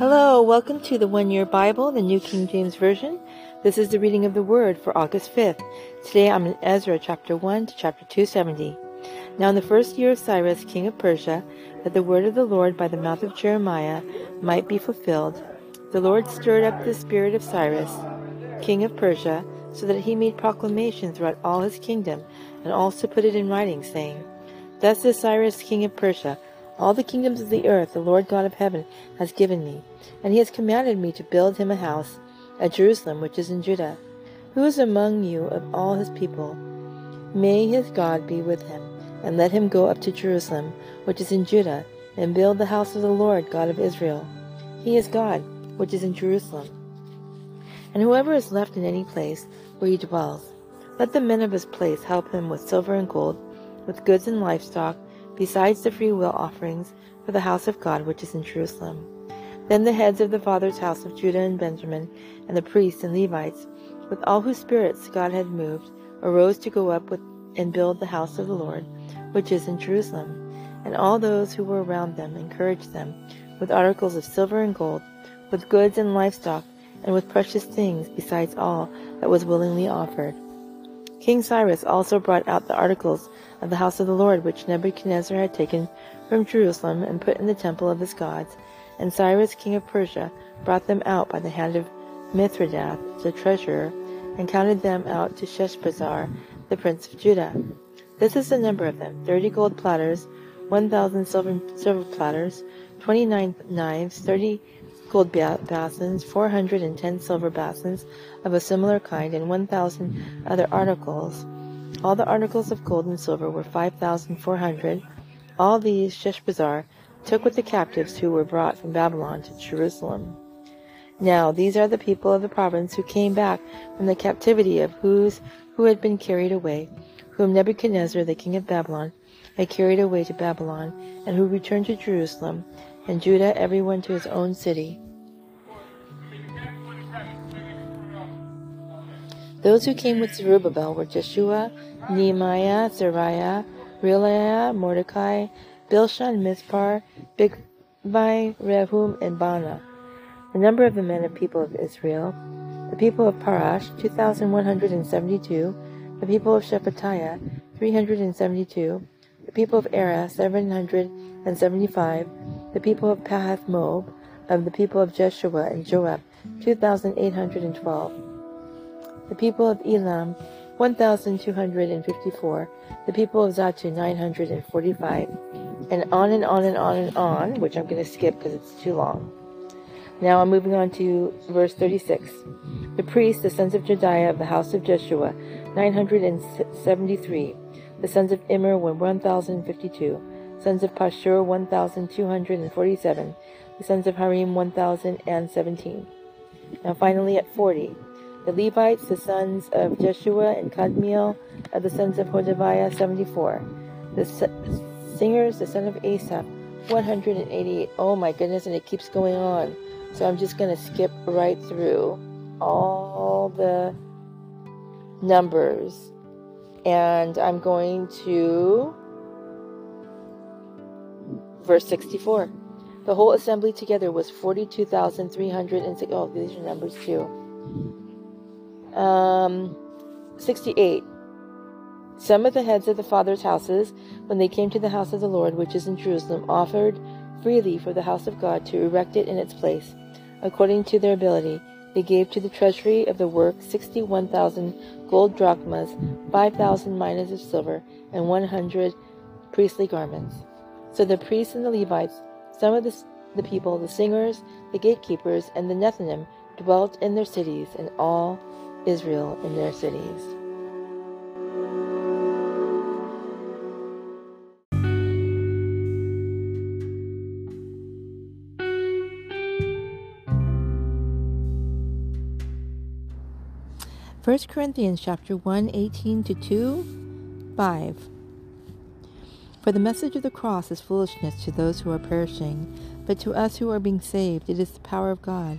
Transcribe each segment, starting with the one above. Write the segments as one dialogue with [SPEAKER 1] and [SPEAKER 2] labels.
[SPEAKER 1] Hello, welcome to the One Year Bible, the New King James Version. This is the reading of the Word for August 5th. Today I'm in Ezra chapter 1 to chapter 270. Now in the first year of Cyrus, king of Persia, that the word of the Lord by the mouth of Jeremiah might be fulfilled, the Lord stirred up the spirit of Cyrus, king of Persia, so that he made proclamation throughout all his kingdom, and also put it in writing, saying, Thus says Cyrus, king of Persia, all the kingdoms of the earth the Lord God of heaven has given me, and he has commanded me to build him a house at Jerusalem, which is in Judah. Who is among you of all his people? May his God be with him, and let him go up to Jerusalem, which is in Judah, and build the house of the Lord God of Israel. He is God, which is in Jerusalem. And whoever is left in any place where he dwells, let the men of his place help him with silver and gold, with goods and livestock, besides the freewill offerings for the house of God which is in Jerusalem. Then the heads of the father's house of Judah and Benjamin, and the priests and Levites, with all whose spirits God had moved, arose to go up with and build the house of the Lord, which is in Jerusalem. And all those who were around them encouraged them with articles of silver and gold, with goods and livestock, and with precious things, besides all that was willingly offered. King Cyrus also brought out the articles of the house of the Lord which Nebuchadnezzar had taken from Jerusalem and put in the temple of his gods. And Cyrus king of Persia brought them out by the hand of Mithredath the treasurer, and counted them out to Sheshbazzar the prince of Judah. This is the number of them thirty gold platters, one thousand silver, silver platters, twenty nine knives, thirty gold basins, four hundred and ten silver basins of a similar kind, and one thousand other articles. All the articles of gold and silver were five thousand four hundred. All these Sheshbazzar took with the captives who were brought from Babylon to Jerusalem. Now these are the people of the province who came back from the captivity of whose who had been carried away, whom Nebuchadnezzar the king of Babylon had carried away to Babylon, and who returned to Jerusalem, and Judah everyone to his own city. Those who came with Zerubbabel were Jeshua, Nehemiah, Seraiah, Reelaiah, Mordecai, Bilshan, Mispar, Bigvai, Rehum, and Baanah. The number of the men of people of Israel, the people of Parosh, 2,172, the people of Shephatiah, 372, the people of Arah, 775, the people of Pahath of the people of Jeshua and Joab, 2,812, the people of Elam, 1,254, the people of Zattu, 945, and on and on and on and on, which I'm going to skip because it's too long. Now I'm moving on to verse 36. The priests, the sons of Jedaiah of the house of Jeshua, 973. The sons of Immer were 1,052. Sons of Pashur, 1,247. The sons of Harim, 1,017. Now finally at 40. The Levites, the sons of Jeshua and Kadmiel, of the sons of Hodaviah, 74. The singers, the son of Asaph, 188. Oh my goodness, and it keeps going on. So I'm just going to skip right through all the numbers. And I'm going to verse 64. The whole assembly together was 42,306. Oh, these are numbers too. Um, 68. Some of the heads of the fathers' houses, when they came to the house of the Lord, which is in Jerusalem, offered freely for the house of God to erect it in its place. According to their ability, they gave to the treasury of the work 61,000 gold drachmas, 5,000 minas of silver, and 100 priestly garments. So the priests and the Levites, some of the, the people, the singers, the gatekeepers, and the Nethinim dwelt in their cities, and all Israel in their cities. First Corinthians chapter 1, 18 to 2, 5. For the message of the cross is foolishness to those who are perishing, but to us who are being saved it is the power of God.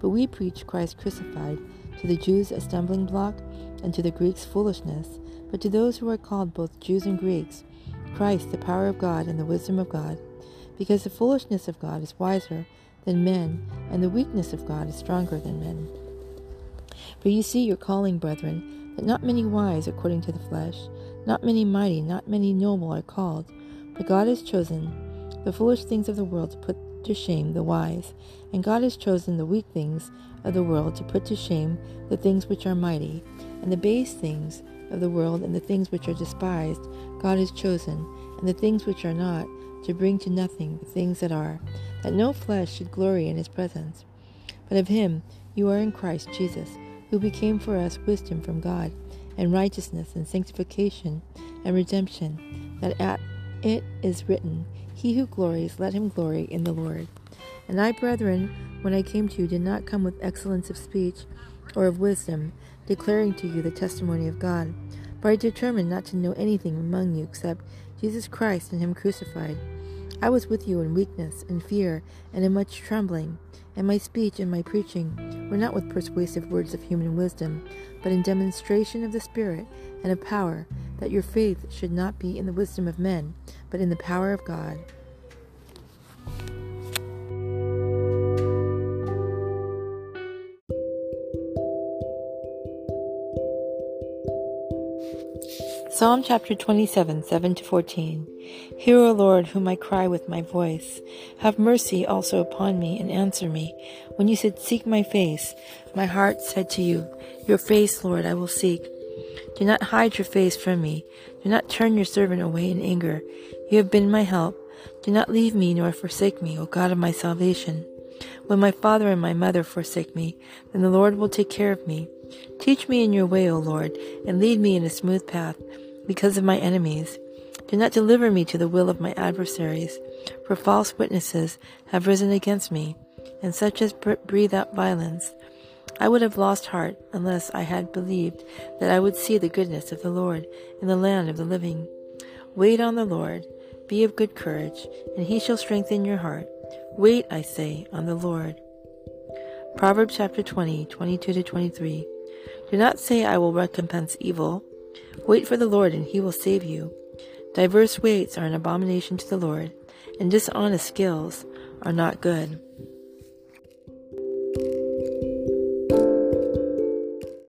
[SPEAKER 1] But we preach Christ crucified, to the Jews a stumbling block, and to the Greeks foolishness. But to those who are called both Jews and Greeks, Christ the power of God and the wisdom of God. Because the foolishness of God is wiser than men, and the weakness of God is stronger than men. For you see your calling, brethren, that not many wise according to the flesh, not many mighty, not many noble are called. But God has chosen the foolish things of the world to put to shame the wise, and God has chosen the weak things of the world to put to shame the things which are mighty, and the base things of the world and the things which are despised God has chosen, and the things which are not, to bring to nothing the things that are, that no flesh should glory in his presence. But of him you are in Christ Jesus who became for us wisdom from God, and righteousness, and sanctification, and redemption, that at it is written, He who glories, let him glory in the Lord. And I, brethren, when I came to you, did not come with excellence of speech or of wisdom, declaring to you the testimony of God. For I determined not to know anything among you except Jesus Christ and Him crucified. I was with you in weakness, and fear, and in much trembling and my speech and my preaching were not with persuasive words of human wisdom, but in demonstration of the Spirit and of power, that your faith should not be in the wisdom of men, but in the power of God. Psalm chapter 27, 7 to 14. Hear, O Lord, whom I cry with my voice. Have mercy also upon me and answer me. When you said, Seek my face, my heart said to you, Your face, Lord, I will seek. Do not hide your face from me. Do not turn your servant away in anger. You have been my help. Do not leave me nor forsake me, O God of my salvation. When my father and my mother forsake me, then the Lord will take care of me. Teach me in your way, O Lord, and lead me in a smooth path because of my enemies. Do not deliver me to the will of my adversaries, for false witnesses have risen against me, and such as breathe out violence. I would have lost heart unless I had believed that I would see the goodness of the Lord in the land of the living. Wait on the Lord, be of good courage, and he shall strengthen your heart. Wait, I say, on the Lord. Proverbs chapter 20, 22 to 23. Do not say, I will recompense evil Wait for the Lord, and he will save you. Diverse weights are an abomination to the Lord, and dishonest skills are not good.